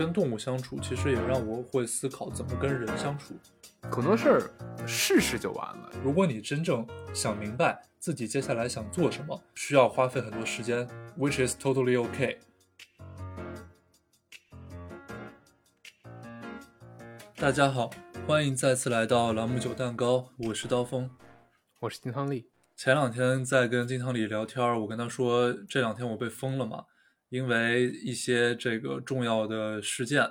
跟动物相处，其实也让我会思考怎么跟人相处。很多事儿试试就完了。如果你真正想明白自己接下来想做什么，需要花费很多时间，which is totally okay。大家好，欢迎再次来到朗姆酒蛋糕，我是刀锋，我是金汤力。前两天在跟金汤力聊天，我跟他说这两天我被封了嘛，因为一些这个重要的事件。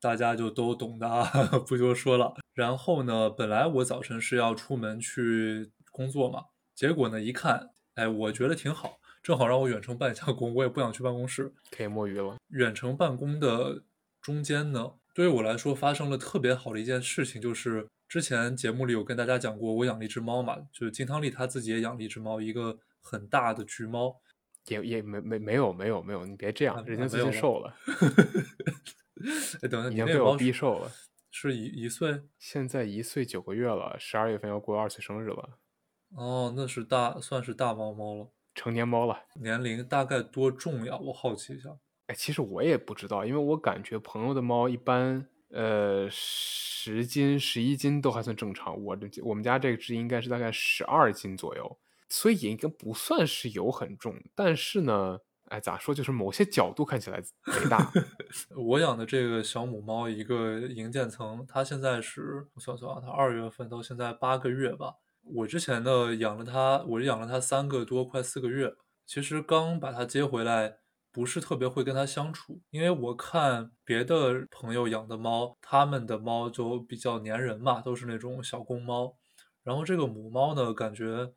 大家就都懂的啊，不多说了。然后呢，本来我早晨是要出门去工作嘛，结果呢一看，哎，我觉得挺好，正好让我远程办一下工，我也不想去办公室，可以摸鱼了。远程办公的中间呢，对于我来说发生了特别好的一件事情，就是之前节目里有跟大家讲过，我养了一只猫嘛，就是金汤力他自己也养了一只猫，一个很大的橘猫，也也没没没有没有没有，你别这样，人家最近瘦了。哎，等等，已经被我逼瘦了，是一一岁，现在一岁九个月了，十二月份要过二岁生日了。哦，那是大，算是大猫猫了，成年猫了。年龄大概多重呀？我好奇一下。哎，其实我也不知道，因为我感觉朋友的猫一般，呃，十斤、十一斤都还算正常。我的我们家这只应该是大概十二斤左右，所以应该不算是有很重，但是呢。哎，咋说？就是某些角度看起来贼大。我养的这个小母猫，一个银渐层，它现在是我算算啊，它二月份到现在八个月吧。我之前呢养了它，我养了它三个多，快四个月。其实刚把它接回来，不是特别会跟它相处，因为我看别的朋友养的猫，他们的猫就比较粘人嘛，都是那种小公猫。然后这个母猫呢，感觉。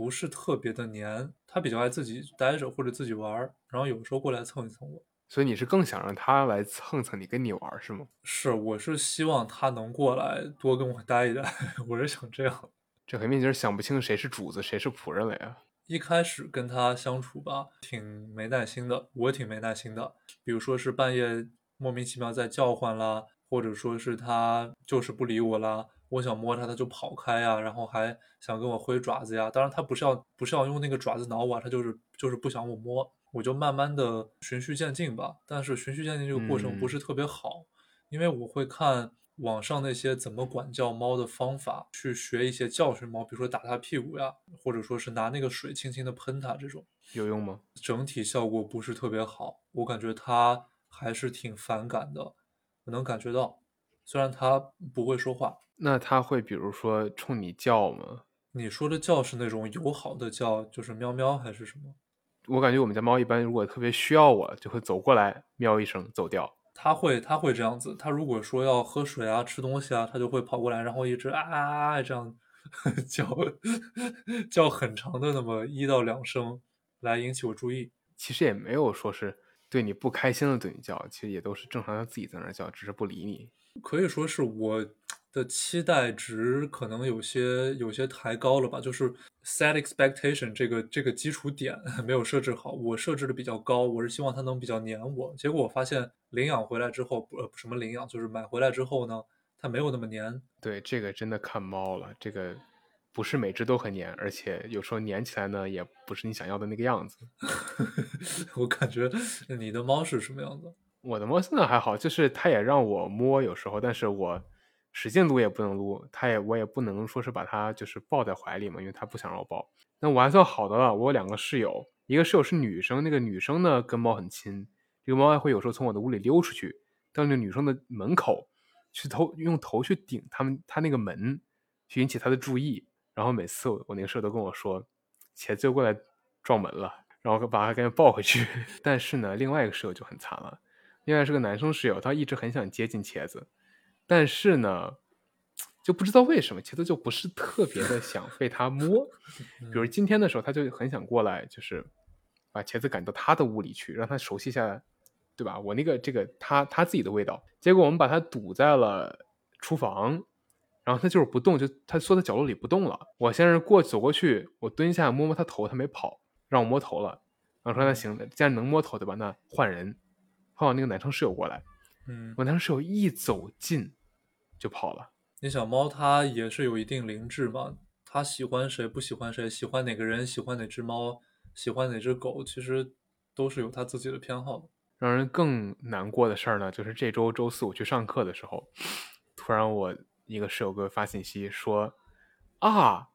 不是特别的黏，他比较爱自己待着或者自己玩儿，然后有时候过来蹭一蹭我。所以你是更想让他来蹭蹭你跟你玩是吗？是，我是希望他能过来多跟我待一待，我是想这样。这很明显是想不清谁是主子谁是仆人了呀。一开始跟他相处吧，挺没耐心的，我挺没耐心的。比如说是半夜莫名其妙在叫唤啦，或者说是他就是不理我啦。我想摸它，它就跑开呀，然后还想跟我挥爪子呀。当然，它不是要不是要用那个爪子挠我，它就是就是不想我摸。我就慢慢的循序渐进吧。但是循序渐进这个过程不是特别好，因为我会看网上那些怎么管教猫的方法，去学一些教训猫，比如说打它屁股呀，或者说是拿那个水轻轻的喷它，这种有用吗？整体效果不是特别好，我感觉它还是挺反感的，我能感觉到，虽然它不会说话。那它会比如说冲你叫吗？你说的叫是那种友好的叫，就是喵喵还是什么？我感觉我们家猫一般如果特别需要我，就会走过来喵一声走掉。它会它会这样子。它如果说要喝水啊、吃东西啊，它就会跑过来，然后一直啊啊啊这样 叫叫很长的那么一到两声，来引起我注意。其实也没有说是对你不开心的对你叫，其实也都是正常它自己在那叫，只是不理你。可以说是我。的期待值可能有些有些抬高了吧，就是 set expectation 这个这个基础点 没有设置好，我设置的比较高，我是希望它能比较黏我，结果我发现领养回来之后，呃什么领养，就是买回来之后呢，它没有那么黏。对，这个真的看猫了，这个不是每只都很黏，而且有时候黏起来呢，也不是你想要的那个样子。我感觉你的猫是什么样子？我的猫现在还好，就是它也让我摸，有时候，但是我。使劲撸也不能撸，它也我也不能说是把它就是抱在怀里嘛，因为它不想让我抱。那我还算好的了，我有两个室友，一个室友是女生，那个女生呢跟猫很亲，这个猫还会有时候从我的屋里溜出去，到那个女生的门口去头用头去顶他们他那个门，去引起他的注意。然后每次我那个舍友都跟我说，茄子又过来撞门了，然后把他赶紧抱回去。但是呢，另外一个室友就很惨了，另外是个男生室友，他一直很想接近茄子。但是呢，就不知道为什么茄子就不是特别的想被他摸。比如今天的时候，他就很想过来，就是把茄子赶到他的屋里去，让他熟悉一下，对吧？我那个这个他他自己的味道。结果我们把他堵在了厨房，然后他就是不动，就他缩在角落里不动了。我先是过走过去，我蹲下摸摸他头，他没跑，让我摸头了。然后说那行，既然能摸头对吧？那换人，换我那个男生室友过来。嗯，我男生室友一走近。就跑了。那小猫它也是有一定灵智嘛？它喜欢谁不喜欢谁，喜欢哪个人，喜欢哪只猫，喜欢哪只狗，其实都是有它自己的偏好的。让人更难过的事儿呢，就是这周周四我去上课的时候，突然我一个室友给我发信息说：“啊，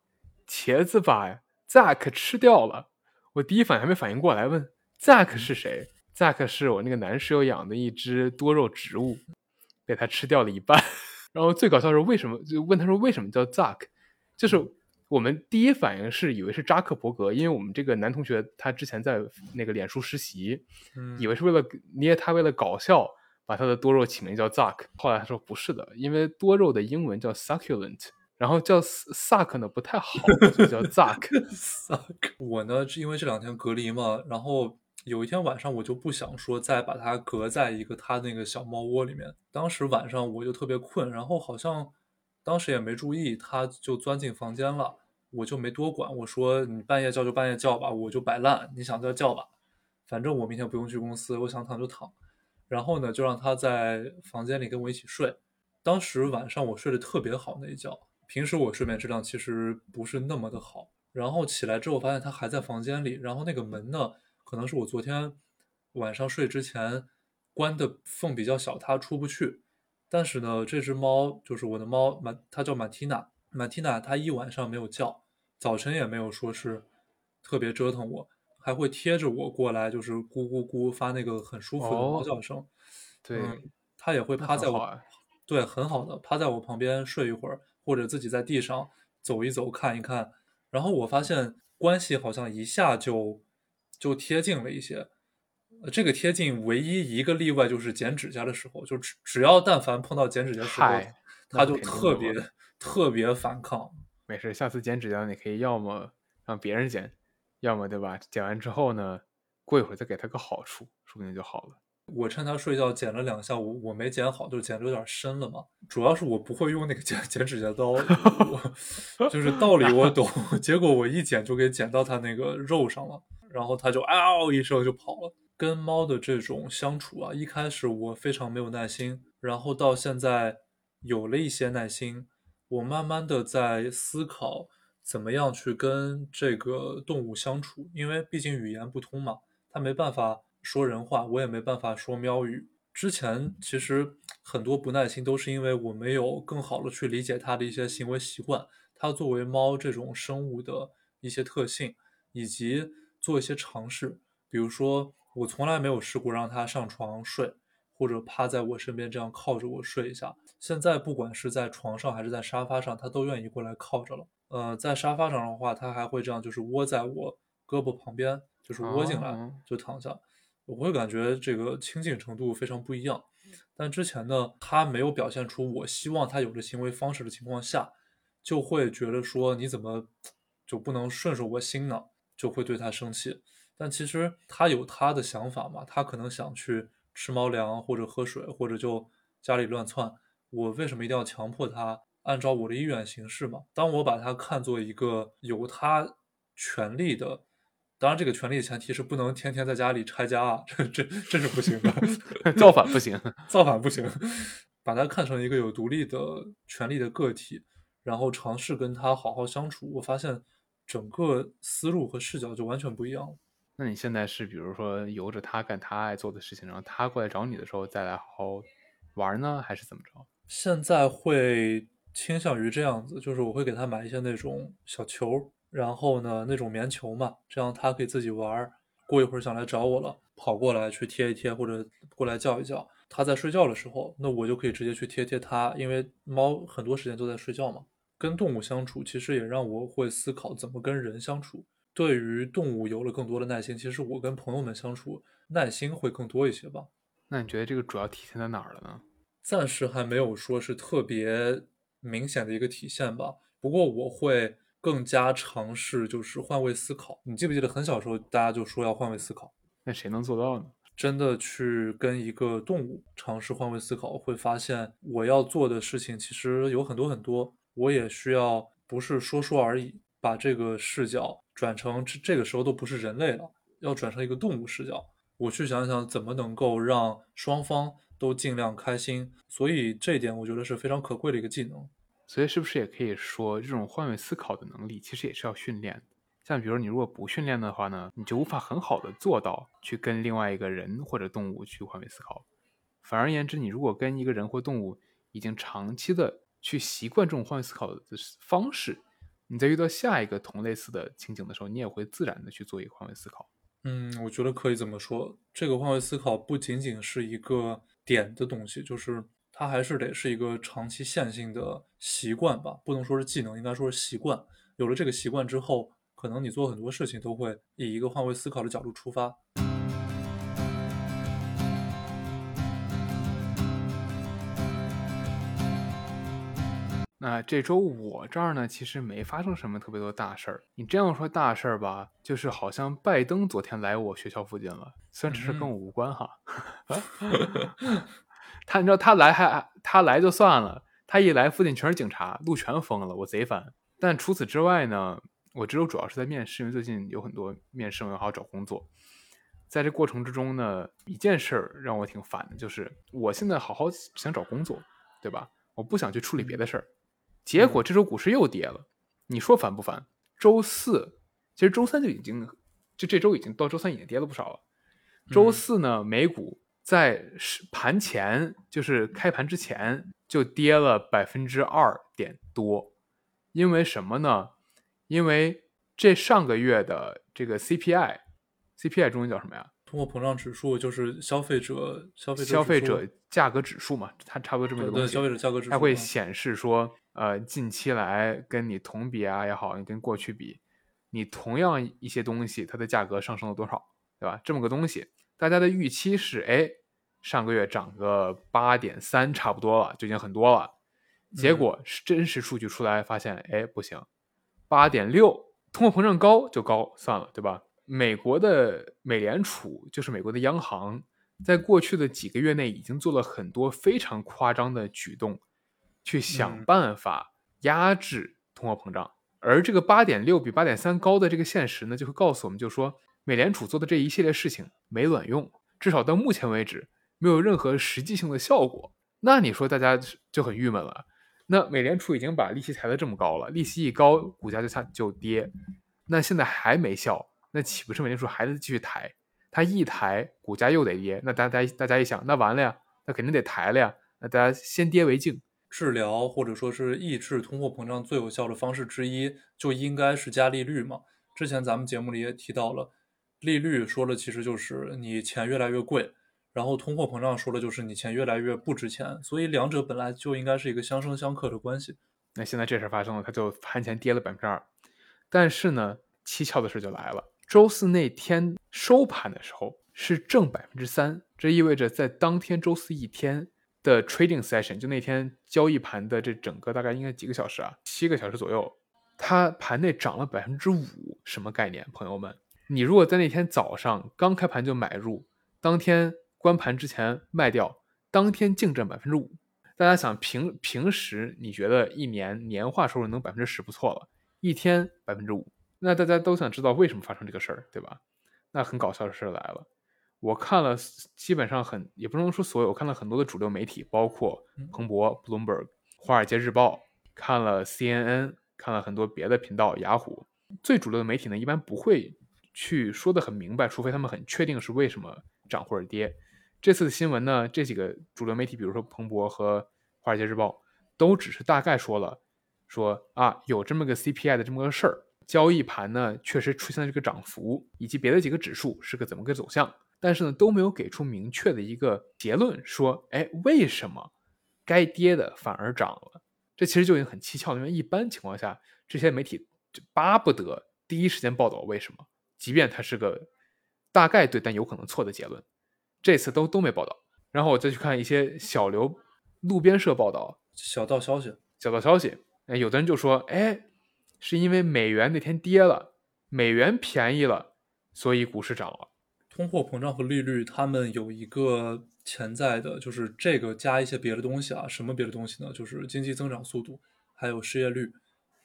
茄子把 Zack 吃掉了。”我第一反应还没反应过来，问 Zack 是谁？Zack 是我那个男室友养的一只多肉植物，被他吃掉了一半。然后最搞笑是为什么？就问他说为什么叫 Zack？就是我们第一反应是以为是扎克伯格，因为我们这个男同学他之前在那个脸书实习，嗯以为是为了捏他为了搞笑把他的多肉起名叫 Zack。后来他说不是的，因为多肉的英文叫 succulent，然后叫 suck 呢不太好，所以叫 Zack。suck。我呢是因为这两天隔离嘛，然后有一天晚上我就不想说再把它隔在一个它那个小猫窝里面。当时晚上我就特别困，然后好像当时也没注意，它就钻进房间了，我就没多管。我说你半夜叫就半夜叫吧，我就摆烂，你想叫叫吧，反正我明天不用去公司，我想躺就躺。然后呢，就让它在房间里跟我一起睡。当时晚上我睡得特别好那一觉，平时我睡眠质量其实不是那么的好。然后起来之后发现它还在房间里，然后那个门呢，可能是我昨天晚上睡之前关的缝比较小，它出不去。但是呢，这只猫就是我的猫，满它叫马蒂娜。马蒂娜它一晚上没有叫，早晨也没有说是特别折腾我，还会贴着我过来，就是咕咕咕发那个很舒服的猫哦叫声。对，嗯，它也会趴在我，啊对，很好的趴在我旁边睡一会儿，或者自己在地上走一走看一看。然后我发现关系好像一下就就贴近了一些。呃这个贴近唯一一个例外就是剪指甲的时候，就只只要但凡碰到剪指甲的时候嗨，那它就特别特别反抗。没事，下次剪指甲你可以要么让别人剪，要么对吧？剪完之后呢，过一会儿再给他个好处，说不定就好了。我趁他睡觉剪了两下，我我没剪好，就剪的有点深了嘛。主要是我不会用那个剪 剪指甲刀，我 就是道理我懂，结果我一剪就给剪到他那个肉上了，然后它就嗷一声就跑了。跟猫的这种相处啊，一开始我非常没有耐心，然后到现在有了一些耐心，我慢慢的在思考怎么样去跟这个动物相处，因为毕竟语言不通嘛，它没办法说人话，我也没办法说喵语。之前其实很多不耐心都是因为我没有更好的去理解它的一些行为习惯，它作为猫这种生物的一些特性，以及做一些尝试，比如说我从来没有试过让他上床睡，或者趴在我身边这样靠着我睡一下。现在不管是在床上还是在沙发上，他都愿意过来靠着了。呃，在沙发上的话，他还会这样，就是窝在我胳膊旁边，就是窝进来、哦就躺下。我会感觉这个亲近程度非常不一样。但之前呢，他没有表现出我希望他有的行为方式的情况下，就会觉得说你怎么就不能顺着我心呢？就会对他生气。但其实他有他的想法嘛，他可能想去吃猫粮或者喝水，或者就家里乱窜。我为什么一定要强迫他按照我的意愿行事嘛？当我把他看作一个有他权利的，当然这个权利的前提是不能天天在家里拆家啊，这这这是不行的。造反不行。造反不行，把他看成一个有独立的权利的个体，然后尝试跟他好好相处，我发现整个思路和视角就完全不一样了。那你现在是比如说由着他干他爱做的事情，然后他过来找你的时候再来好好玩呢，还是怎么着？现在会倾向于这样子，就是我会给它买一些那种小球，然后呢那种棉球嘛，这样它可以自己玩儿。过一会儿想来找我了，跑过来去贴一贴，或者过来叫一叫。它在睡觉的时候，那我就可以直接去贴贴它，因为猫很多时间都在睡觉嘛。跟动物相处，其实也让我会思考怎么跟人相处。对于动物有了更多的耐心，其实我跟朋友们相处耐心会更多一些吧。那你觉得这个主要体现在哪儿了呢？暂时还没有说是特别明显的一个体现吧。不过我会更加尝试，就是换位思考。你记不记得很小时候大家就说要换位思考？那谁能做到呢？真的去跟一个动物尝试换位思考，会发现我要做的事情其实有很多很多。我也需要不是说说而已，把这个视角转成这这个时候都不是人类了，要转成一个动物视角。我去想想怎么能够让双方都尽量开心，所以这一点我觉得是非常可贵的一个技能。所以是不是也可以说，这种换位思考的能力其实也是要训练？像比如你如果不训练的话呢，你就无法很好的做到去跟另外一个人或者动物去换位思考。反而言之，你如果跟一个人或动物已经长期的去习惯这种换位思考的方式，你在遇到下一个同类似的情景的时候，你也会自然的去做一个换位思考。嗯，我觉得可以这么说，这个换位思考不仅仅是一个点的东西，就是它还是得是一个长期线性的习惯吧，不能说是技能，应该说是习惯。有了这个习惯之后，可能你做很多事情都会以一个换位思考的角度出发。那这周我这儿呢，其实没发生什么特别多大事儿。你这样说大事儿吧，就是好像拜登昨天来我学校附近了，虽然这事跟我无关哈。他 你知道他来还他来就算了，他一来附近全是警察，路全封了，我贼烦。但除此之外呢，我这周主要是在面试，因为最近有很多面试，我要好好找工作。在这过程之中呢，一件事儿让我挺烦的，就是我现在好好想找工作，对吧？我不想去处理别的事儿。结果这周股市又跌了，你说烦不烦？周四其实周三就已经，就这周已经到周三已经跌了不少了。周四呢，美股在盘前就是开盘之前就跌了百分之二点多，因为什么呢？因为这上个月的这个 CPI，CPI 中文叫什么呀？通货膨胀指数就是消费者消费消费者价格指数嘛，它差不多这么一个东西。消费者价格指数，它会显示说。呃，近期来跟你同比啊也好，你跟过去比，你同样一些东西，它的价格上升了多少，对吧？这么个东西，大家的预期是，哎，上个月涨个八点三，差不多了，就已经很多了。结果是真实数据出来，发现，哎，不行，八点六，通货膨胀高就高算了，对吧？美国的美联储就是美国的央行，在过去的几个月内已经做了很多非常夸张的举动。去想办法压制通货膨胀，而这个八点六比八点三高的这个现实呢，就会告诉我们，就说美联储做的这一系列事情没卵用，至少到目前为止没有任何实际性的效果。那你说大家就很郁闷了。那美联储已经把利息抬得这么高了，利息一高，股价就下就跌。那现在还没效，那岂不是美联储还得继续抬？它一抬，股价又得跌。那大家大家一想，那完了呀，那肯定得抬了呀。那大家先跌为敬。治疗或者说是抑制通货膨胀最有效的方式之一，就应该是加利率嘛。之前咱们节目里也提到了，利率说的其实就是你钱越来越贵，然后通货膨胀说的就是你钱越来越不值钱，所以两者本来就应该是一个相生相克的关系。那现在这事发生了，它就盘前跌了百分之二，但是呢，蹊跷的事就来了，周四那天收盘的时候是正百分之三，这意味着在当天周四一天。的 trading session 就那天交易盘的这整个大概应该几个小时啊，七个小时左右，它盘内涨了百分之五，什么概念？朋友们，你如果在那天早上刚开盘就买入，当天关盘之前卖掉，当天净挣百分之五。大家想平平时你觉得一年年化收入能百分之十不错了，一天百分之五，那大家都想知道为什么发生这个事儿，对吧？那很搞笑的事儿来了。我看了，基本上很也不能说所有，我看了很多的主流媒体，包括彭博、Bloomberg、华尔街日报，看了 CNN，看了很多别的频道，雅虎。最主流的媒体呢，一般不会去说的很明白，除非他们很确定是为什么涨或者跌。这次的新闻呢，这几个主流媒体，比如说彭博和华尔街日报，都只是大概说了，说啊有这么个 CPI 的这么个事儿，交易盘呢确实出现了这个涨幅，以及别的几个指数是个怎么个走向。但是呢，都没有给出明确的一个结论，说，哎，为什么该跌的反而涨了？这其实就已经很蹊跷了。因为一般情况下，这些媒体就巴不得第一时间报道为什么，即便它是个大概对但有可能错的结论。这次都都没报道。然后我再去看一些小流路边社报道，小道消息，小道消息。哎，有的人就说，哎，是因为美元那天跌了，美元便宜了，所以股市涨了。通货膨胀和利率，它们有一个潜在的，就是这个加一些别的东西啊，什么别的东西呢？就是经济增长速度，还有失业率。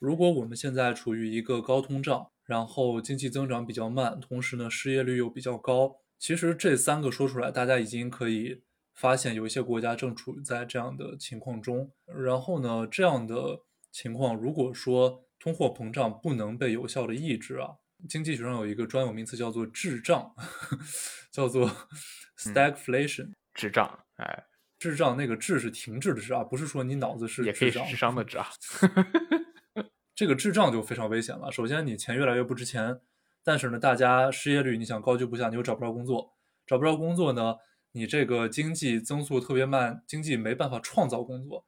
如果我们现在处于一个高通胀，然后经济增长比较慢，同时呢失业率又比较高，其实这三个说出来，大家已经可以发现有一些国家正处在这样的情况中。然后呢，这样的情况，如果说通货膨胀不能被有效的抑制啊。经济学上有一个专有名词叫做滞胀，叫做 stagflation。滞胀，哎，智障那个智是停滞的滞啊，不是说你脑子是也可以智障智商的智啊。这个智障就非常危险了。首先，你钱越来越不值钱，但是呢，大家失业率你想高居不下，你又找不着工作，找不着工作呢，你这个经济增速特别慢，经济没办法创造工作，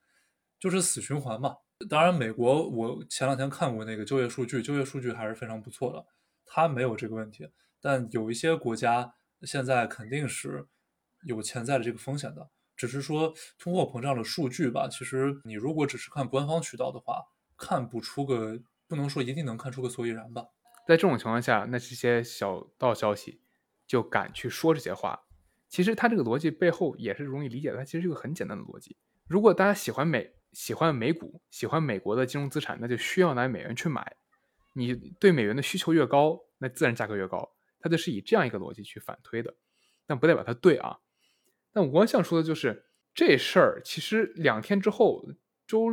就是死循环嘛。当然，美国我前两天看过那个就业数据，就业数据还是非常不错的，它没有这个问题。但有一些国家现在肯定是有潜在的这个风险的，只是说通货膨胀的数据吧，其实你如果只是看官方渠道的话，看不出个，不能说一定能看出个所以然吧。在这种情况下，那这些小道消息就敢去说这些话，其实它这个逻辑背后也是容易理解的。它其实是一个很简单的逻辑。如果大家喜欢美，喜欢美股，喜欢美国的金融资产，那就需要拿美元去买。你对美元的需求越高，那自然价格越高。它就是以这样一个逻辑去反推的，但不代表它对啊。但我想说的就是这事儿，其实两天之后，周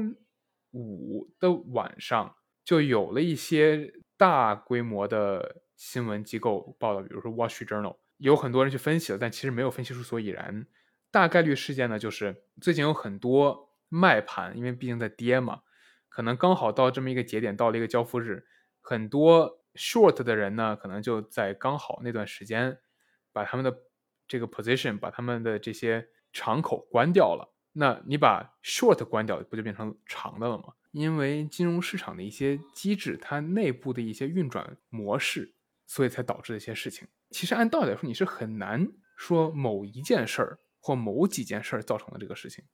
五的晚上就有了一些大规模的新闻机构报道，比如说《Wall Street Journal》，有很多人去分析了，但其实没有分析出所以然。大概率事件呢，就是最近有很多卖盘，因为毕竟在跌嘛，可能刚好到这么一个节点，到了一个交付日，很多 short 的人呢，可能就在刚好那段时间把他们的这个 position，把他们的这些敞口关掉了。那你把 short 关掉，不就变成长的了吗？因为金融市场的一些机制，它内部的一些运转模式，所以才导致的一些事情。其实按道理来说，你是很难说某一件事儿或某几件事儿造成的这个事情。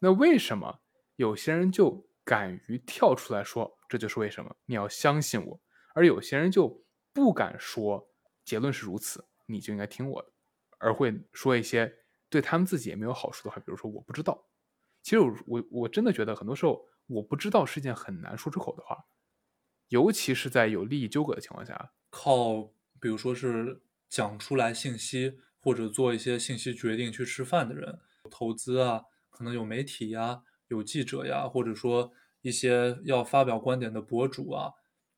那为什么有些人就敢于跳出来说这就是为什么？你要相信我，而有些人就不敢说结论是如此，你就应该听我的，而会说一些对他们自己也没有好处的话，比如说我不知道。其实我我真的觉得很多时候我不知道是件很难说出口的话，尤其是在有利益纠葛的情况下，靠，比如说是讲出来信息或者做一些信息决定去吃饭的人，投资啊，可能有媒体呀，有记者呀，或者说一些要发表观点的博主啊，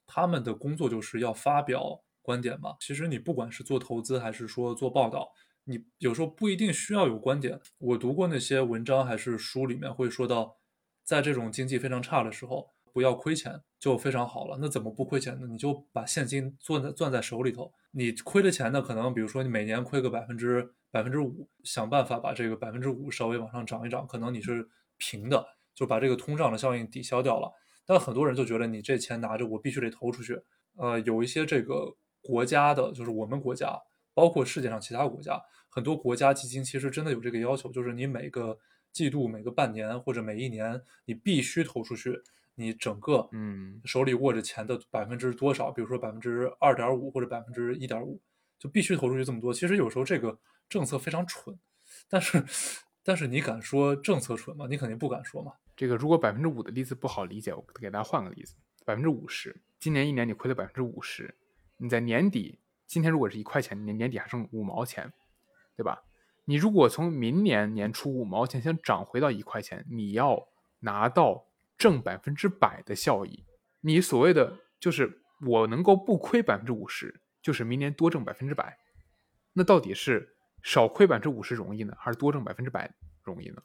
他们的工作就是要发表观点嘛。其实你不管是做投资还是说做报道。你有时候不一定需要有观点。我读过那些文章还是书里面会说到，在这种经济非常差的时候，不要亏钱就非常好了。那怎么不亏钱呢？你就把现金攥在攥在手里头。你亏的钱呢，可能比如说你每年亏个百分之百分之五，想办法把这个百分之五稍微往上涨一涨。可能你是平的，就把这个通胀的效应抵消掉了。但很多人就觉得你这钱拿着，我必须得投出去。呃，有一些这个国家的，就是我们国家。包括世界上其他国家，很多国家基金其实真的有这个要求，就是你每个季度、每个半年或者每一年，你必须投出去你整个嗯手里握着钱的百分之多少，比如说百分之二点五或者百分之一点五，就必须投出去这么多。其实有时候这个政策非常蠢，但是但是你敢说政策蠢吗？你肯定不敢说嘛。这个如果百分之五的例子不好理解，我给大家换个例子，百分之五十，今年一年你亏了百分之五十，你在年底。今天如果是一块钱，年年底还剩五毛钱，对吧？你如果从明年年初五毛钱先涨回到一块钱，你要拿到正百分之百的效益。你所谓的就是我能够不亏百分之五十，就是明年多挣百分之百。那到底是少亏百分之五十容易呢，还是多挣百分之百容易呢？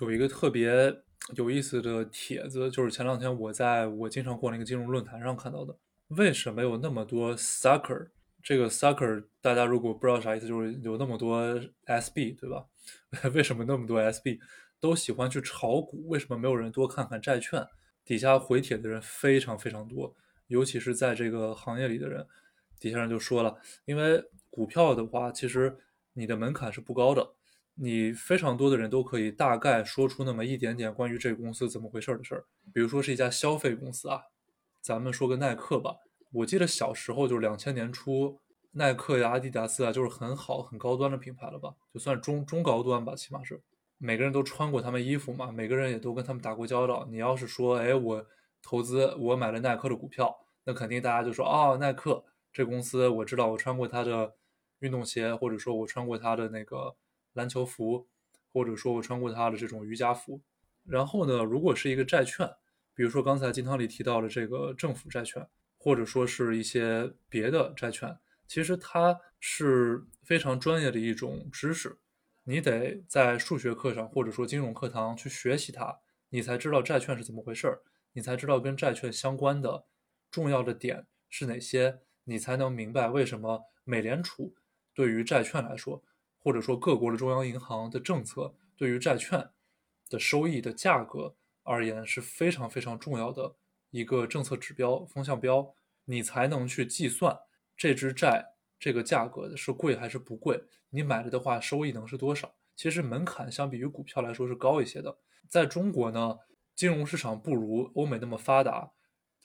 有一个特别有意思的帖子，就是前两天我在我经常逛那个金融论坛上看到的。为什么有那么多 sucker？这个 sucker，大家如果不知道啥意思，就是有那么多 SB，对吧？为什么那么多 SB 都喜欢去炒股？为什么没有人多看看债券？底下回帖的人非常非常多，尤其是在这个行业里的人，底下人就说了，因为股票的话，其实你的门槛是不高的，你非常多的人都可以大概说出那么一点点关于这个公司怎么回事的事儿。比如说是一家消费公司啊，咱们说个耐克吧。我记得小时候就是两千年初，耐克呀、阿迪达斯啊，就是很好、很高端的品牌了吧？就算中中高端吧，起码是每个人都穿过他们衣服嘛，每个人也都跟他们打过交道。你要是说，哎，我投资，我买了耐克的股票，那肯定大家就说，哦，耐克这公司我知道，我穿过它的运动鞋，或者说我穿过它的那个篮球服，或者说我穿过它的这种瑜伽服。然后呢，如果是一个债券，比如说刚才金汤里提到的这个政府债券。或者说是一些别的债券，其实它是非常专业的一种知识，你得在数学课上或者说金融课堂去学习它，你才知道债券是怎么回事儿，你才知道跟债券相关的重要的点是哪些，你才能明白为什么美联储对于债券来说，或者说各国的中央银行的政策对于债券的收益的价格而言是非常非常重要的一个政策指标风向标，你才能去计算这支债这个价格是贵还是不贵，你买了的话收益能是多少。其实门槛相比于股票来说是高一些的。在中国呢，金融市场不如欧美那么发达，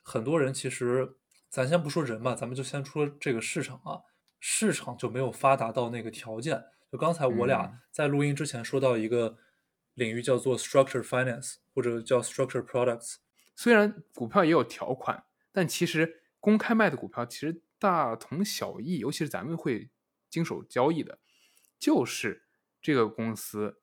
很多人其实咱先不说人嘛，咱们就先说这个市场啊，市场就没有发达到那个条件。就刚才我俩在录音之前说到一个领域叫做 structure finance 或者叫 structure products。虽然股票也有条款，但其实公开卖的股票其实大同小异，尤其是咱们会经手交易的，就是这个公司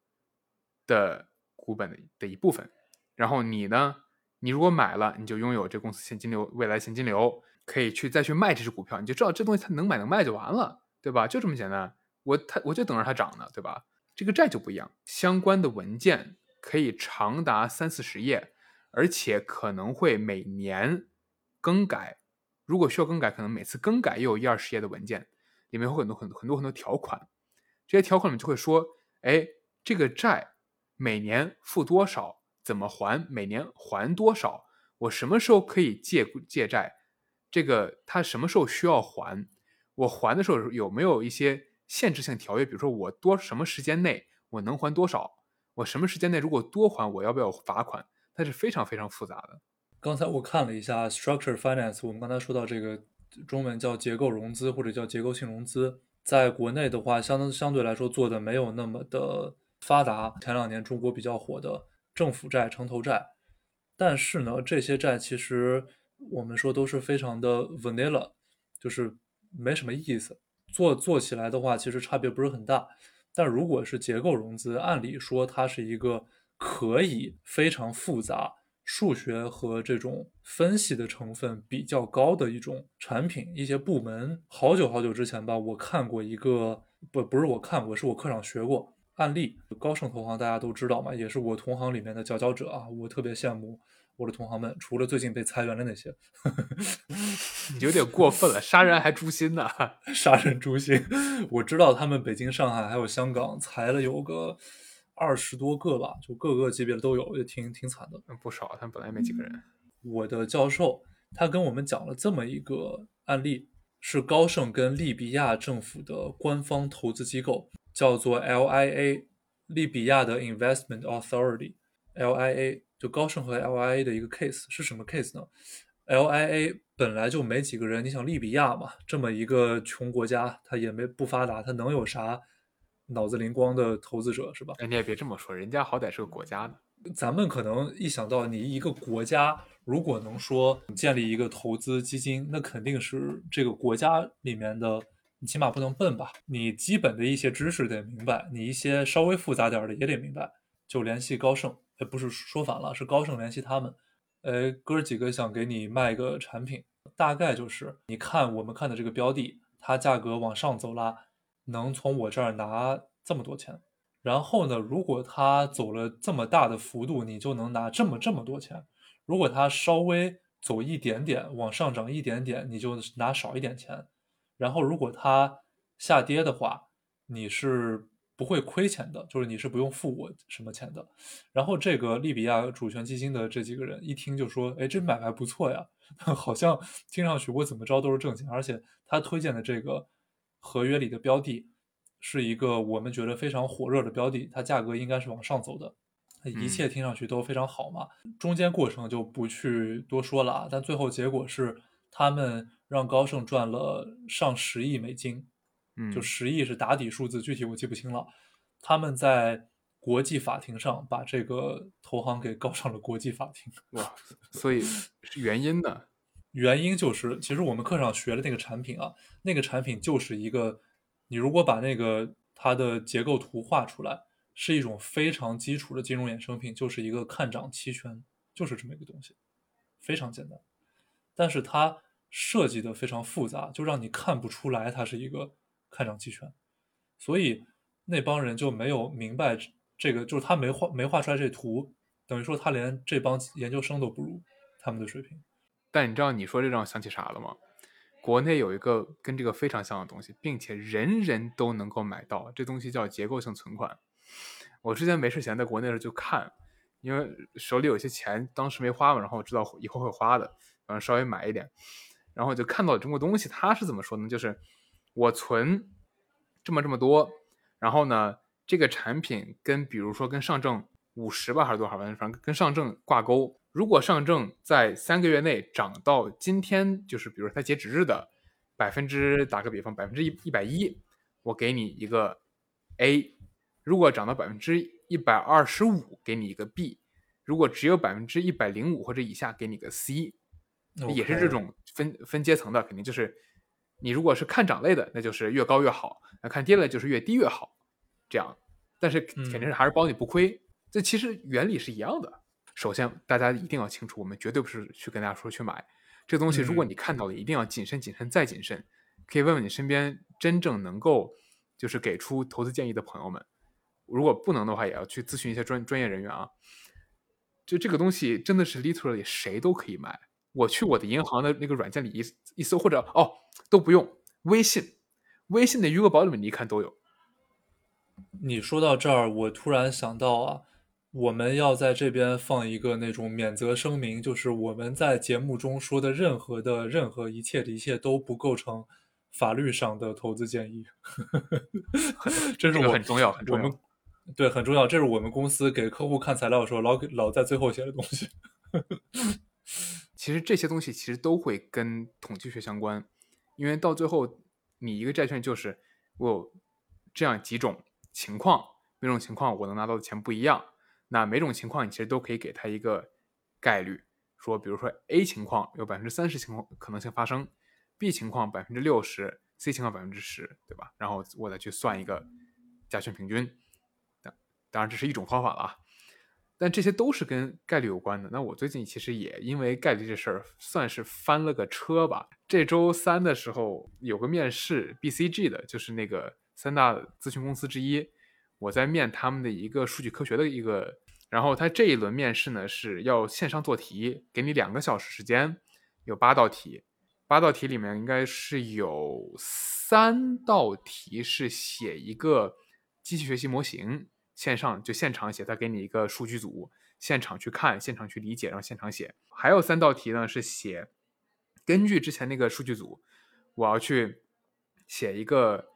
的股本的的一部分。然后你呢，你如果买了，你就拥有这公司现金流，未来现金流可以去再去卖这只股票，你就知道这东西它能买能卖就完了，对吧？就这么简单。我它我就等着它涨呢，对吧？这个债就不一样，相关的文件可以长达三四十页，而且可能会每年更改。如果需要更改，可能每次更改又有一二十页的文件，里面有很多很多很多很多条款。这些条款里面就会说，哎，这个债每年付多少，怎么还，每年还多少，我什么时候可以借借债，这个他什么时候需要还，我还的时候有没有一些。限制性条约，比如说我多什么时间内我能还多少，我什么时间内如果多还，我要不要罚款？它是非常非常复杂的。刚才我看了一下 structure finance，我们刚才说到这个中文叫结构融资或者叫结构性融资，在国内的话，相当相对来说做的没有那么的发达。前两年中国比较火的政府债、城投债，但是呢，这些债其实我们说都是非常的 vanilla，就是没什么意思。做做起来的话，其实差别不是很大。但如果是结构融资，按理说它是一个可以非常复杂、数学和这种分析的成分比较高的一种产品。一些部门好久好久之前吧，我看过一个不不是我看过，是我课上学过案例。高盛投行大家都知道嘛，也是我同行里面的佼佼者啊，我特别羡慕。我的同行们，除了最近被裁员的那些，你 有点过分了，杀人还诛心呢？杀人诛心，我知道他们北京、上海还有香港裁了有个二十多个吧，就各个级别的都有，也挺挺惨的。不少，他们本来也没几个人。我的教授他跟我们讲了这么一个案例，是高盛跟利比亚政府的官方投资机构，叫做 LIA，利比亚的 Investment Authority，LIA。就高盛和 LIA 的一个 case 是什么 case 呢？LIA 本来就没几个人，你想利比亚嘛，这么一个穷国家，它也没不发达，它能有啥脑子灵光的投资者是吧？哎，你也别这么说，人家好歹是个国家呢。咱们可能一想到你一个国家，如果能说建立一个投资基金，那肯定是这个国家里面的，你起码不能笨吧？你基本的一些知识得明白，你一些稍微复杂点的也得明白，就联系高盛。哎，不是说反了，是高盛联系他们。哎，哥几个想给你卖个产品，大概就是你看我们看的这个标的，它价格往上走了，能从我这儿拿这么多钱。然后呢，如果它走了这么大的幅度，你就能拿这么这么多钱。如果它稍微走一点点，往上涨一点点，你就拿少一点钱。然后如果它下跌的话，你是。不会亏钱的，就是你是不用付我什么钱的。然后这个利比亚主权基金的这几个人一听就说：“哎，这买卖不错呀，好像听上去我怎么着都是挣钱。而且他推荐的这个合约里的标的是一个我们觉得非常火热的标的，它价格应该是往上走的，一切听上去都非常好嘛。中间过程就不去多说了啊，但最后结果是他们让高盛赚了上十亿美金。”就十亿是打底数字，具体我记不清了。他们在国际法庭上把这个投行给告上了国际法庭。哇，所以是原因呢？原因就是，其实我们课上学的那个产品啊，那个产品就是一个，你如果把那个它的结构图画出来，是一种非常基础的金融衍生品，就是一个看涨期权，就是这么一个东西，非常简单。但是它设计的非常复杂，就让你看不出来它是一个看涨期权，所以那帮人就没有明白这个，就是他没画没画出来这图，等于说他连这帮研究生都不如他们的水平。但你知道你说这让我想起啥了吗？国内有一个跟这个非常像的东西，并且人人都能够买到，这东西叫结构性存款。我之前没事闲在国内的时候就看，因为手里有些钱，当时没花嘛，然后我知道以后会花的，然后稍微买一点，然后就看到中国东西，他是怎么说呢？就是我存这么这么多，然后呢，这个产品跟比如说跟上证五十吧还是多少，反正跟上证挂钩。如果上证在三个月内涨到今天，就是比如它截止日的百分之，打个比方，百分之一一百一，我给你一个 A；如果涨到百分之一百二十五，给你一个 B；如果只有百分之一百零五或者以下，给你个 C。也是这种分分阶层的，肯定就是你如果是看涨类的，那就是越高越好；那看跌类就是越低越好。这样，但是肯定是还是保你不亏。这其实原理是一样的。首先，大家一定要清楚，我们绝对不是去跟大家说去买这东西。如果你看到了，一定要谨慎、谨慎再谨慎。可以问问你身边真正能够就是给出投资建议的朋友们。如果不能的话，也要去咨询一些专专业人员啊。就这个东西真的是 literally 谁都可以买。我去我的银行的那个软件里一一搜，或者哦都不用，微信，微信的余额宝里面你一看都有。你说到这儿，我突然想到啊。我们要在这边放一个那种免责声明，就是我们在节目中说的任何的任何一切的一切都不构成法律上的投资建议。这是我很重要，很重要。我们对很重要，这是我们公司给客户看材料的时候老给老在最后写的东西。其实这些东西其实都会跟统计学相关，因为到最后你一个债券就是我有这样几种情况，每种情况我能拿到的钱不一样。那每种情况你其实都可以给他一个概率，说比如说 A 情况有百分之三十情况可能性发生，B 情况百分之六十，C 情况百分之十，对吧？然后我再去算一个加权平均。当然这是一种方法了啊，但这些都是跟概率有关的。那我最近其实也因为概率这事儿算是翻了个车吧。这周三的时候有个面试，BCG 的，就是那个三大咨询公司之一。我在面他们的一个数据科学的一个，然后他这一轮面试呢是要线上做题，给你两个小时时间，有八道题，八道题里面应该是有三道题是写一个机器学习模型，线上就现场写，他给你一个数据组，现场去看，现场去理解，然后现场写，还有三道题呢是写根据之前那个数据组，我要去写一个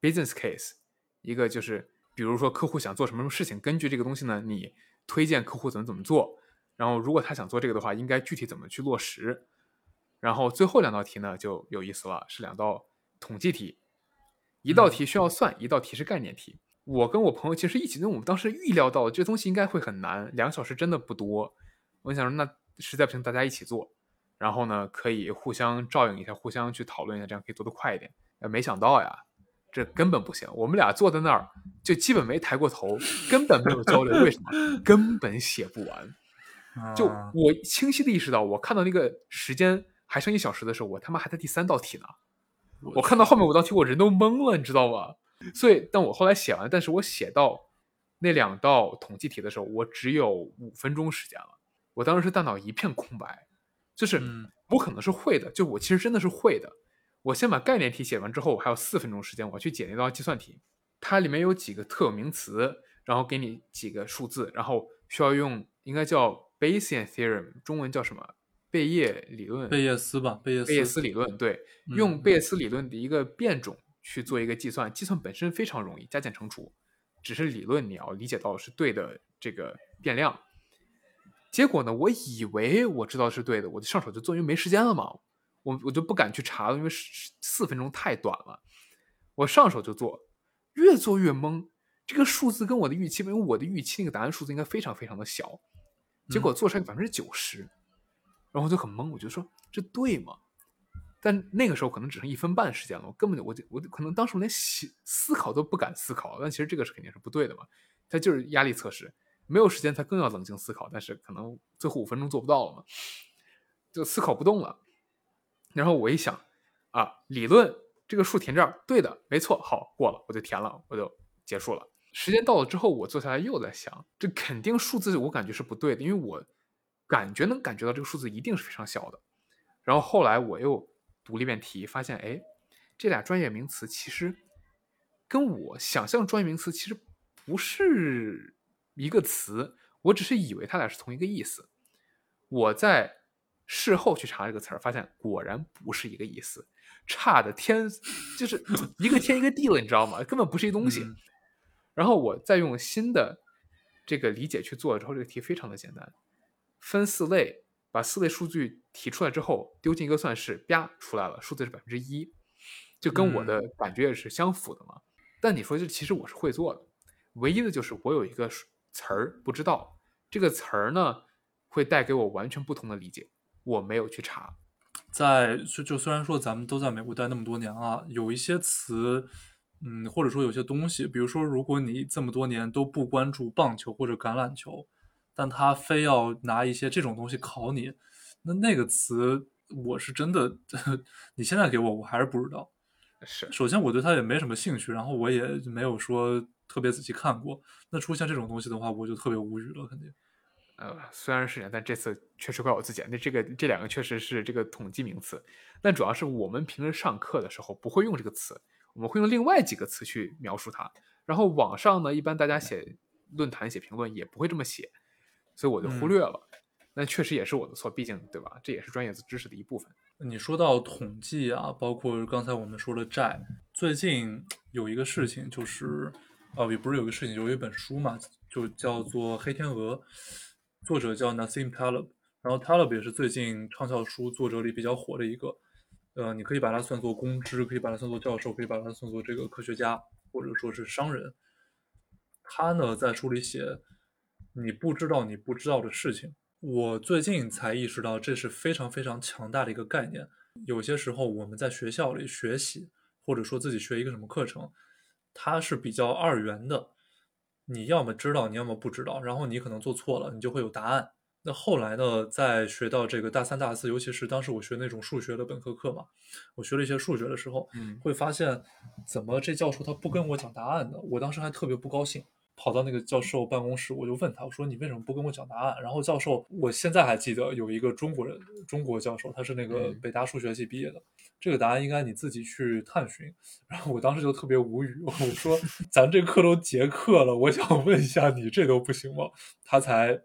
business case，一个就是。比如说，客户想做什么什么事情，根据这个东西呢，你推荐客户怎么怎么做。然后，如果他想做这个的话，应该具体怎么去落实。然后，最后两道题呢就有意思了，是两道统计题，一道题需要算，一道题是概念题。我跟我朋友其实一起，因为我们当时预料到这东西应该会很难，两个小时真的不多。我想说，那实在不行，大家一起做，然后呢可以互相照应一下，互相去讨论一下，这样可以做得快一点。没想到呀。这根本不行，我们俩坐在那儿就基本没抬过头，根本没有交流。为什么？根本写不完。就我清晰的意识到，我看到那个时间还剩一小时的时候，我他妈还在第三道题呢。我看到后面五道题，我人都懵了，你知道吗？所以，但我后来写完，但是我写到那两道统计题的时候，我只有五分钟时间了。我当时大脑一片空白，就是我可能是会的，就我其实真的是会的。我先把概念题写完之后，我还有四分钟时间，我去解那道计算题。它里面有几个特有名词，然后给你几个数字，然后需要用应该叫 Bayesian theorem，中文叫什么？贝叶理论？贝叶斯吧？贝叶斯。贝叶斯理论对，用贝叶斯理论的一个变种去做一个计算，计算本身非常容易，加减乘除，只是理论你要理解到是对的这个变量。结果呢，我以为我知道是对的，我就上手就做，因为没时间了嘛。我我就不敢去查了，因为四分钟太短了。我上手就做，越做越懵。这个数字跟我的预期，因为我的预期那个答案数字应该非常非常的小，结果做出来百分之九十，然后就很懵。我就说这对吗？但那个时候可能只剩一分半时间了，我根本就我就我可能当时我连思思考都不敢思考。但其实这个是肯定是不对的嘛，它就是压力测试，没有时间，他更要冷静思考。但是可能最后五分钟做不到了嘛，就思考不动了。然后我一想，啊，理论这个数填这儿，对的，没错，好过了，我就填了，我就结束了。时间到了之后，我坐下来又在想，这肯定数字我感觉是不对的，因为我感觉能感觉到这个数字一定是非常小的。然后后来我又读了一遍题，发现，哎，这俩专业名词其实跟我想象专业名词其实不是一个词，我只是以为它俩是同一个意思。我在事后去查这个词儿，发现果然不是一个意思，差的天就是 一个天一个地了，你知道吗？根本不是一东西。然后我再用新的这个理解去做之后，这个题非常的简单，分四类，把四类数据提出来之后，丢进一个算式，啪出来了，数字是百分之一，就跟我的感觉也是相符的嘛。但你说这其实我是会做的，唯一的就是我有一个词儿不知道，这个词儿呢会带给我完全不同的理解，我没有去查。在就就虽然说咱们都在美国待那么多年啊，有一些词。嗯，或者说有些东西，比如说，如果你这么多年都不关注棒球或者橄榄球，但他非要拿一些这种东西考你，那那个词我是真的，你现在给我，我还是不知道。是，首先我对他也没什么兴趣，然后我也没有说特别仔细看过。那出现这种东西的话，我就特别无语了，肯定。呃，虽然是，但这次确实怪我自己。那这个这两个确实是这个统计名词，但主要是我们平时上课的时候不会用这个词。我们会用另外几个词去描述它，然后网上呢，一般大家写论坛、写评论也不会这么写，所以我就忽略了。那确实也是我的错，毕竟对吧？这也是专业知识的一部分。你说到统计啊，包括刚才我们说的债，最近有一个事情就是，哦，也不是有个事情，有一本书嘛，就叫做《黑天鹅》，作者叫 Nassim Taleb，然后 Taleb 也是最近畅销书作者里比较火的一个。呃，你可以把它算作公知，可以把它算作教授，可以把它算作这个科学家，或者说是商人。他呢在书里写，你不知道你不知道的事情。我最近才意识到，这是非常非常强大的一个概念。有些时候我们在学校里学习，或者说自己学一个什么课程，它是比较二元的。你要么知道，你要么不知道，然后你可能做错了，你就会有答案。那后来呢，在学到这个大三、大四，尤其是当时我学那种数学的本科课嘛，我学了一些数学的时候，嗯，会发现怎么这教授他不跟我讲答案呢？我当时还特别不高兴，跑到那个教授办公室，我就问他，我说你为什么不跟我讲答案？然后教授，我现在还记得有一个中国人，中国教授，他是那个北大数学系毕业的，这个答案应该你自己去探寻。然后我当时就特别无语，我说咱这课都结课了，我想问一下你这都不行吗？他才。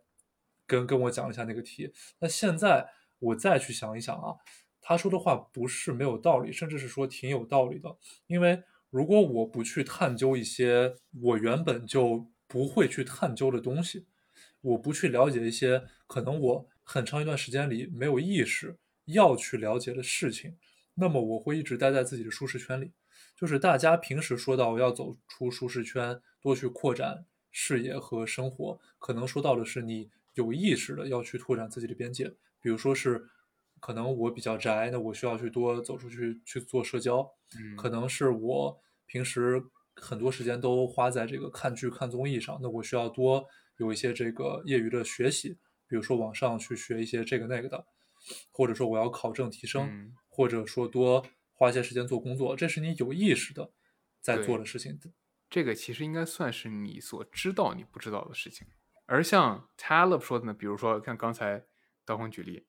跟跟我讲一下那个题，那现在我再去想一想啊，他说的话不是没有道理，甚至是说挺有道理的。因为如果我不去探究一些我原本就不会去探究的东西，我不去了解一些可能我很长一段时间里没有意识要去了解的事情，那么我会一直待在自己的舒适圈里。就是大家平时说到要走出舒适圈，多去扩展视野和生活，可能说到的是你。有意识的要去拓展自己的边界，比如说是，可能我比较宅，那我需要去多走出去去做社交。嗯，可能是我平时很多时间都花在这个看剧、看综艺上，那我需要多有一些这个业余的学习，比如说网上去学一些这个那个的，或者说我要考证提升，或者说多花一些时间做工作，这是你有意识的在做的事情。这个其实应该算是你所知道你不知道的事情。而像 Taleb 说的呢，比如说像刚才刀锋举例，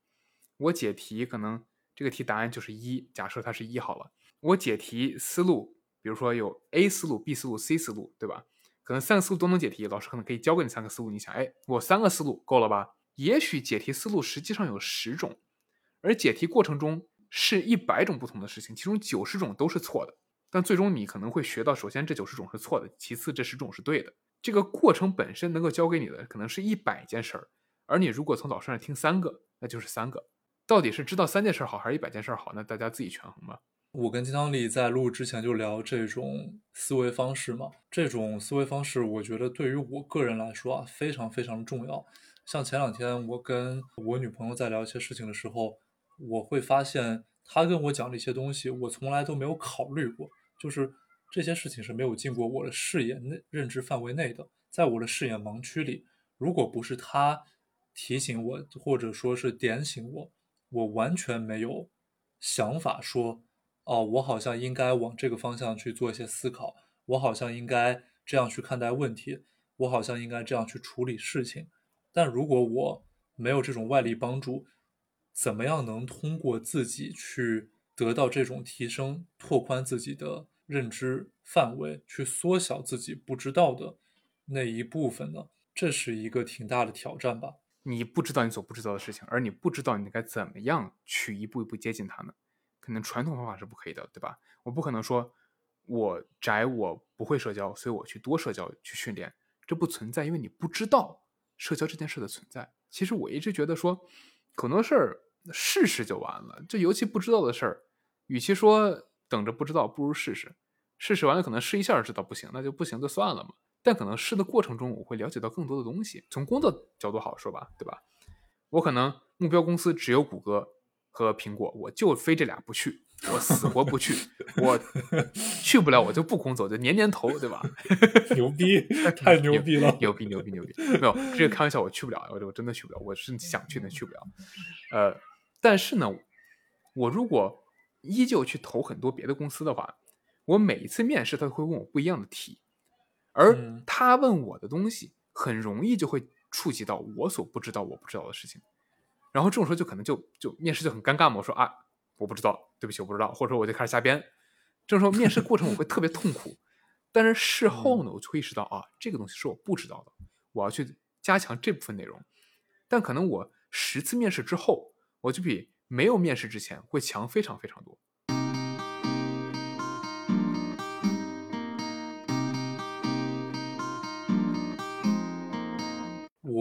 我解题可能这个题答案就是一，假设它是一好了，我解题思路，比如说有 A 思路、B 思路、C 思路，对吧？可能三个思路都能解题，老师可能可以教给你三个思路，你想，哎，我三个思路够了吧？也许解题思路实际上有十种，而解题过程中是一百种不同的事情，其中九十种都是错的，但最终你可能会学到，首先这九十种是错的，其次这十种是对的。这个过程本身能够教给你的可能是一百件事儿，而你如果从老师那听三个，那就是三个。到底是知道三件事好还是一百件事好？那大家自己权衡吧。我跟金汤力在录之前就聊这种思维方式嘛，这种思维方式我觉得对于我个人来说啊非常非常重要。像前两天我跟我女朋友在聊一些事情的时候，我会发现她跟我讲的一些东西，我从来都没有考虑过，就是。这些事情是没有进过我的视野内、认知范围内的，在我的视野盲区里，如果不是他提醒我，或者说是点醒我，我完全没有想法说，哦，我好像应该往这个方向去做一些思考，我好像应该这样去看待问题，我好像应该这样去处理事情。但如果我没有这种外力帮助，怎么样能通过自己去得到这种提升，拓宽自己的认知范围，去缩小自己不知道的那一部分呢？这是一个挺大的挑战吧。你不知道你所不知道的事情，而你不知道你该怎么样去一步一步接近它呢？可能传统方法是不可以的，对吧？我不可能说我宅，我不会社交，所以我去多社交去训练，这不存在，因为你不知道社交这件事的存在。其实我一直觉得说，很多事儿试试就完了。就尤其不知道的事儿，与其说等着不知道，不如试试。试试完了，可能试一下知道不行，那就不行就算了嘛。但可能试的过程中，我会了解到更多的东西。从工作角度好说吧，对吧？我可能目标公司只有谷歌和苹果，我就非这俩不去，我死活不去，我去不了，我就不工作，就年年投，对吧？牛逼，太牛逼了！牛逼，牛逼，牛逼！没有，这个开玩笑，我去不了，我我真的去不了，我是想去，但去不了。呃，但是呢，我如果依旧去投很多别的公司的话，我每一次面试，他会问我不一样的题。而他问我的东西，很容易就会触及到我所不知道、我不知道的事情，然后这种时候就可能就就面试就很尴尬嘛。我说啊，我不知道，对不起，我不知道，或者说我就开始瞎编。这种时候面试过程我会特别痛苦，但是事后呢，我就会意识到啊，这个东西是我不知道的，我要去加强这部分内容。但可能我十次面试之后，我就比没有面试之前会强非常非常多。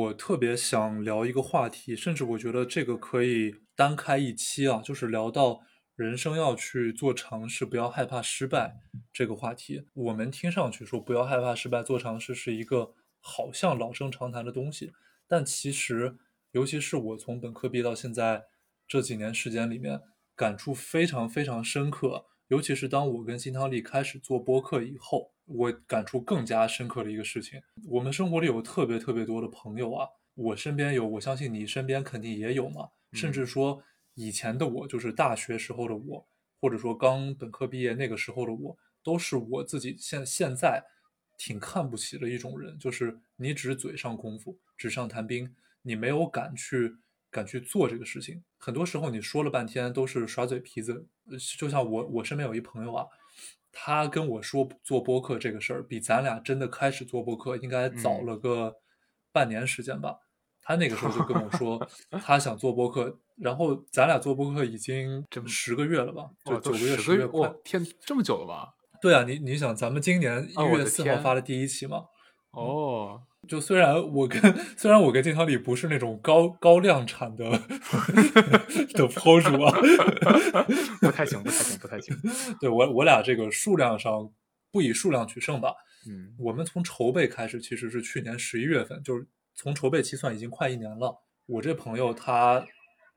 我特别想聊一个话题，甚至我觉得这个可以单开一期啊，就是聊到人生要去做尝试，不要害怕失败这个话题。我们听上去说不要害怕失败，做尝试是一个好像老生常谈的东西，但其实，尤其是我从本科毕到现在这几年时间里面，感触非常非常深刻。尤其是当我跟金汤力开始做播客以后。我感触更加深刻的一个事情，我们生活里有特别特别多的朋友啊，我身边有，我相信你身边肯定也有嘛。甚至说以前的我，就是大学时候的我，或者说刚本科毕业那个时候的我，都是我自己现现在挺看不起的一种人，就是你只嘴上功夫，纸上谈兵，你没有敢去敢去做这个事情。很多时候你说了半天都是耍嘴皮子，就像我我身边有一朋友啊。他跟我说做播客这个事儿，比咱俩真的开始做播客应该早了个半年时间吧。他那个时候就跟我说，他想做播客，然后咱俩做播客已经十个月了吧？就九个月、十个月，哇，天，这么久了吧？对啊，你你想，咱们今年一月四号发的第一期嘛？哦。就虽然我跟虽然我跟金汤里不是那种高高量产的 的博主啊，不太行，不太行，不太行。对我我俩这个数量上不以数量取胜吧。嗯，我们从筹备开始其实是去年十一月份，就是从筹备期算已经快一年了。我这朋友他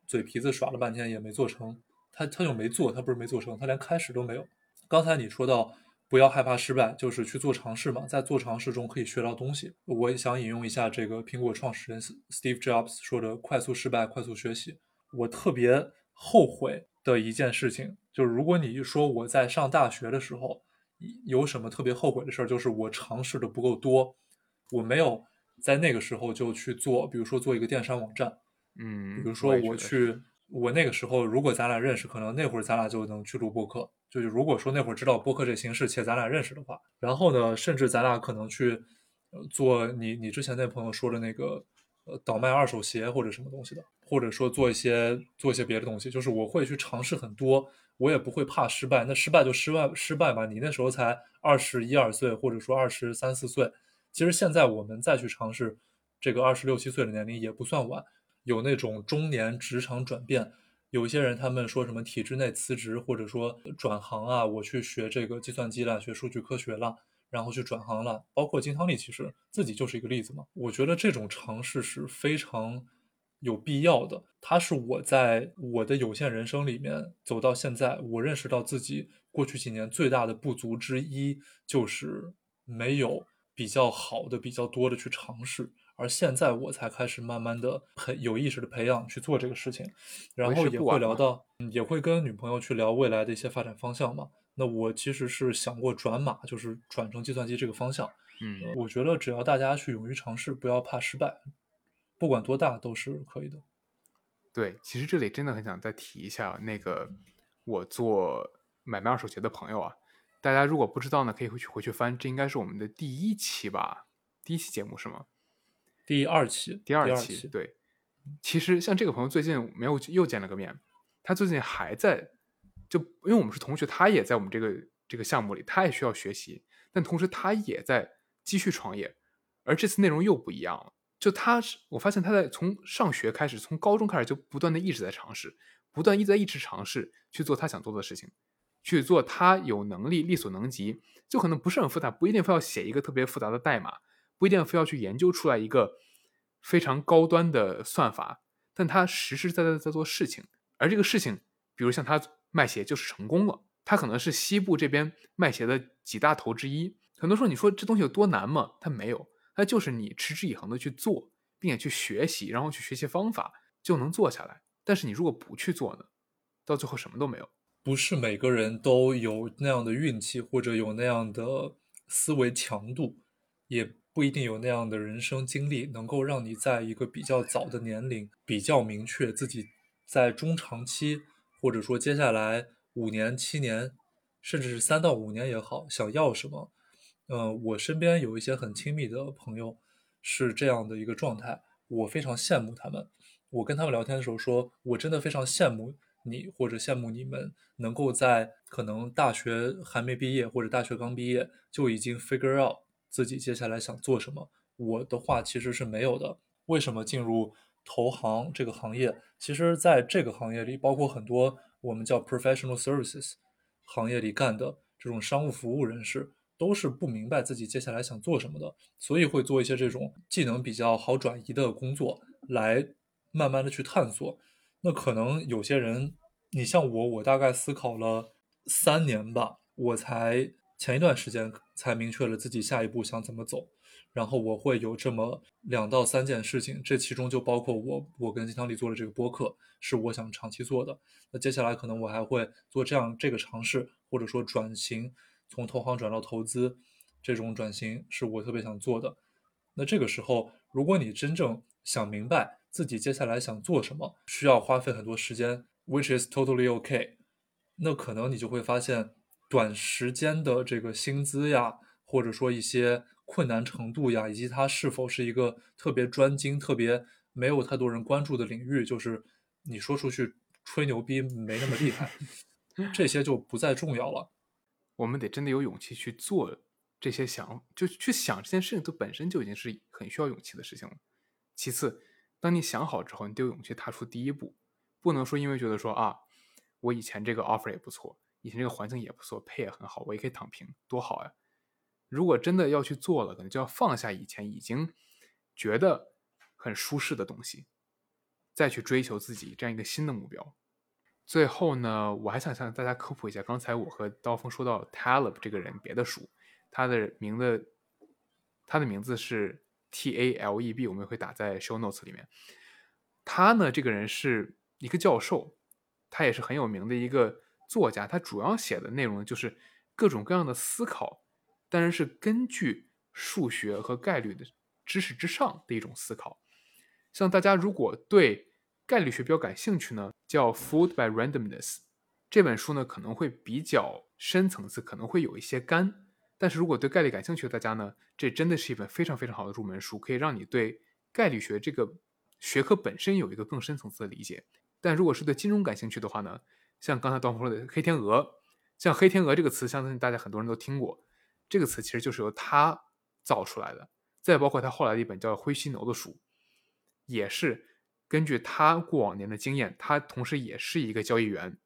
嘴皮子耍了半天也没做成，他他就没做，他不是没做成，他连开始都没有。刚才你说到。不要害怕失败，就是去做尝试嘛。在做尝试中可以学到东西。我也想引用一下这个苹果创始人 Steve Jobs 说的“快速失败，快速学习”。我特别后悔的一件事情，就是如果你说我在上大学的时候有什么特别后悔的事儿，就是我尝试的不够多，我没有在那个时候就去做，比如说做一个电商网站，嗯，比如说我去。我那个时候，如果咱俩认识，可能那会儿咱俩就能去录播客。就是如果说那会儿知道播客这形式，且咱俩认识的话，然后呢，甚至咱俩可能去做你你之前那朋友说的那个呃倒卖二手鞋或者什么东西的，或者说做一些做一些别的东西。就是我会去尝试很多，我也不会怕失败。那失败就失败失败吧。你那时候才二十一二岁，或者说二十三四岁。其实现在我们再去尝试这个二十六七岁的年龄也不算晚。有那种中年职场转变，有些人他们说什么体制内辞职，或者说转行啊，我去学这个计算机了，学数据科学了，然后去转行了。包括金汤力其实自己就是一个例子嘛。我觉得这种尝试是非常有必要的。它是我在我的有限人生里面走到现在，我认识到自己过去几年最大的不足之一，就是没有比较好的、比较多的去尝试。而现在我才开始慢慢的培有意识的培养去做这个事情，然后也会聊到，嗯也会跟女朋友去聊未来的一些发展方向嘛。那我其实是想过转码，就是转成计算机这个方向。嗯呃我觉得只要大家去勇于尝试，不要怕失败，不管多大都是可以的。对，其实这里真的很想再提一下那个我做买卖二手鞋的朋友啊，大家如果不知道呢，可以回去回去翻，这应该是我们的第一期吧？第一期节目是吗？第二期，第二期，期，对。其实像这个朋友最近没有又见了个面，他最近还在，就因为我们是同学，他也在我们这个这个项目里，他也需要学习，但同时他也在继续创业，而这次内容又不一样了。就他是，我发现他在从上学开始，从高中开始就不断的一直在尝试，不断一直在一直尝试去做他想做的事情，去做他有能力力所能及，就可能不是很复杂，不一定非要写一个特别复杂的代码，不一定非要去研究出来一个非常高端的算法，但他实实在在在做事情，而这个事情，比如像他卖鞋就是成功了，他可能是西部这边卖鞋的几大头之一。很多时候你说这东西有多难吗？它没有，它就是你持之以恒的去做，并且去学习，然后去学习方法，就能做下来。但是你如果不去做呢，到最后什么都没有。不是每个人都有那样的运气，或者有那样的思维强度，也不一定有那样的人生经历，能够让你在一个比较早的年龄比较明确自己在中长期，或者说接下来五年、七年，甚至是三到五年也好，想要什么。嗯、我身边有一些很亲密的朋友是这样的一个状态，我非常羡慕他们。我跟他们聊天的时候说，我真的非常羡慕你，或者羡慕你们能够在可能大学还没毕业或者大学刚毕业就已经 figure out 自己接下来想做什么。我的话其实是没有的。为什么进入投行这个行业？其实在这个行业里，包括很多我们叫 professional services 行业里干的这种商务服务人士，都是不明白自己接下来想做什么的，所以会做一些这种技能比较好转移的工作，来慢慢的去探索。那可能有些人，你像我，我大概思考了三年吧，我才前一段时间才明确了自己下一步想怎么走。然后我会有这么两到三件事情，这其中就包括我我跟金汤力做的这个播客，是我想长期做的。那接下来可能我还会做这样这个尝试，或者说转型，从投行转到投资，这种转型是我特别想做的。那这个时候，如果你真正想明白自己接下来想做什么，需要花费很多时间，which is totally okay。那可能你就会发现，短时间的这个薪资呀，或者说一些困难程度呀，以及它是否是一个特别专精、特别没有太多人关注的领域，就是你说出去吹牛逼没那么厉害，这些就不再重要了。我们得真的有勇气去做这些想，就去想这件事情，它本身就已经是很需要勇气的事情了。其次，当你想好之后，你得有勇气踏出第一步，不能说因为觉得说啊，我以前这个 offer 也不错，以前这个环境也不错，配也很好，我也可以躺平，多好呀！如果真的要去做了，可能就要放下以前已经觉得很舒适的东西，再去追求自己这样一个新的目标。最后呢，我还想向大家科普一下，刚才我和刀锋说到 Taleb 这个人别的书，他的名字，他的名字是 T A L E B，我们会打在 show notes 里面。他呢，这个人是一个教授，他也是很有名的一个作家。他主要写的内容就是各种各样的思考，当然是根据数学和概率的知识之上的一种思考。像大家如果对概率学比较感兴趣呢，叫《Food by Randomness》这本书呢，可能会比较深层次，可能会有一些干。但是如果对概率感兴趣的大家呢，这真的是一本非常非常好的入门书，可以让你对概率学这个学科本身有一个更深层次的理解。但如果是对金融感兴趣的话呢，像刚才刀锋说的“黑天鹅”，像“黑天鹅”这个词，相信大家很多人都听过。这个词其实就是由他造出来的。再包括他后来的一本叫《灰犀牛》的书，也是根据他过往年的经验，他同时也是一个交易员，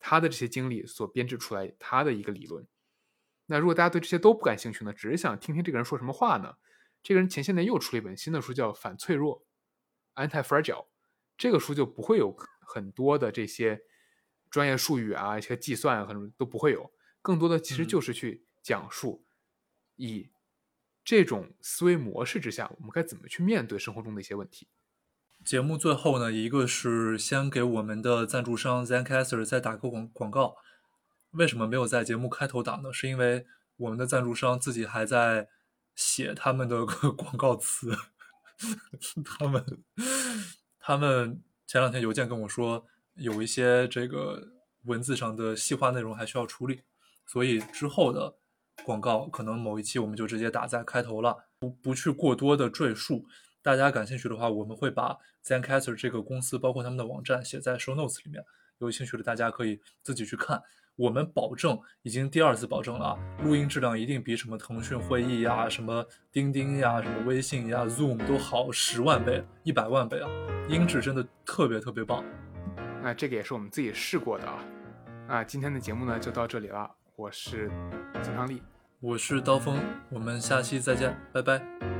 他的这些经历所编制出来他的一个理论。那如果大家对这些都不感兴趣呢，只是想听听这个人说什么话呢？这个人前些年又出了一本新的书，叫《反脆弱》（Anti-Fragile）。这个书就不会有很多的这些专业术语啊，一些计算啊，可能都不会有，更多的其实就是去讲述以这种思维模式之下，我们该怎么去面对生活中的一些问题？节目最后呢，一个是先给我们的赞助商 Zencaster 再打个广广告。为什么没有在节目开头打呢？是因为我们的赞助商自己还在写他们的 广告词，他们他们前两天邮件跟我说，有一些这个文字上的细化内容还需要处理，所以之后的广告可能某一期我们就直接打在开头了，不不去过多的赘述。大家感兴趣的话，我们会把 Zencastr 这个公司包括他们的网站写在 Show Notes 里面，有兴趣的大家可以自己去看。我们保证，已经第二次保证了啊，录音质量一定比什么腾讯会议呀、什么钉钉呀、什么微信呀、Zoom 都好十万倍、一百万倍啊！音质真的特别特别棒。那这个也是我们自己试过的啊。那今天的节目呢就到这里了，我是曾昌利，我是刀锋，我们下期再见，拜拜。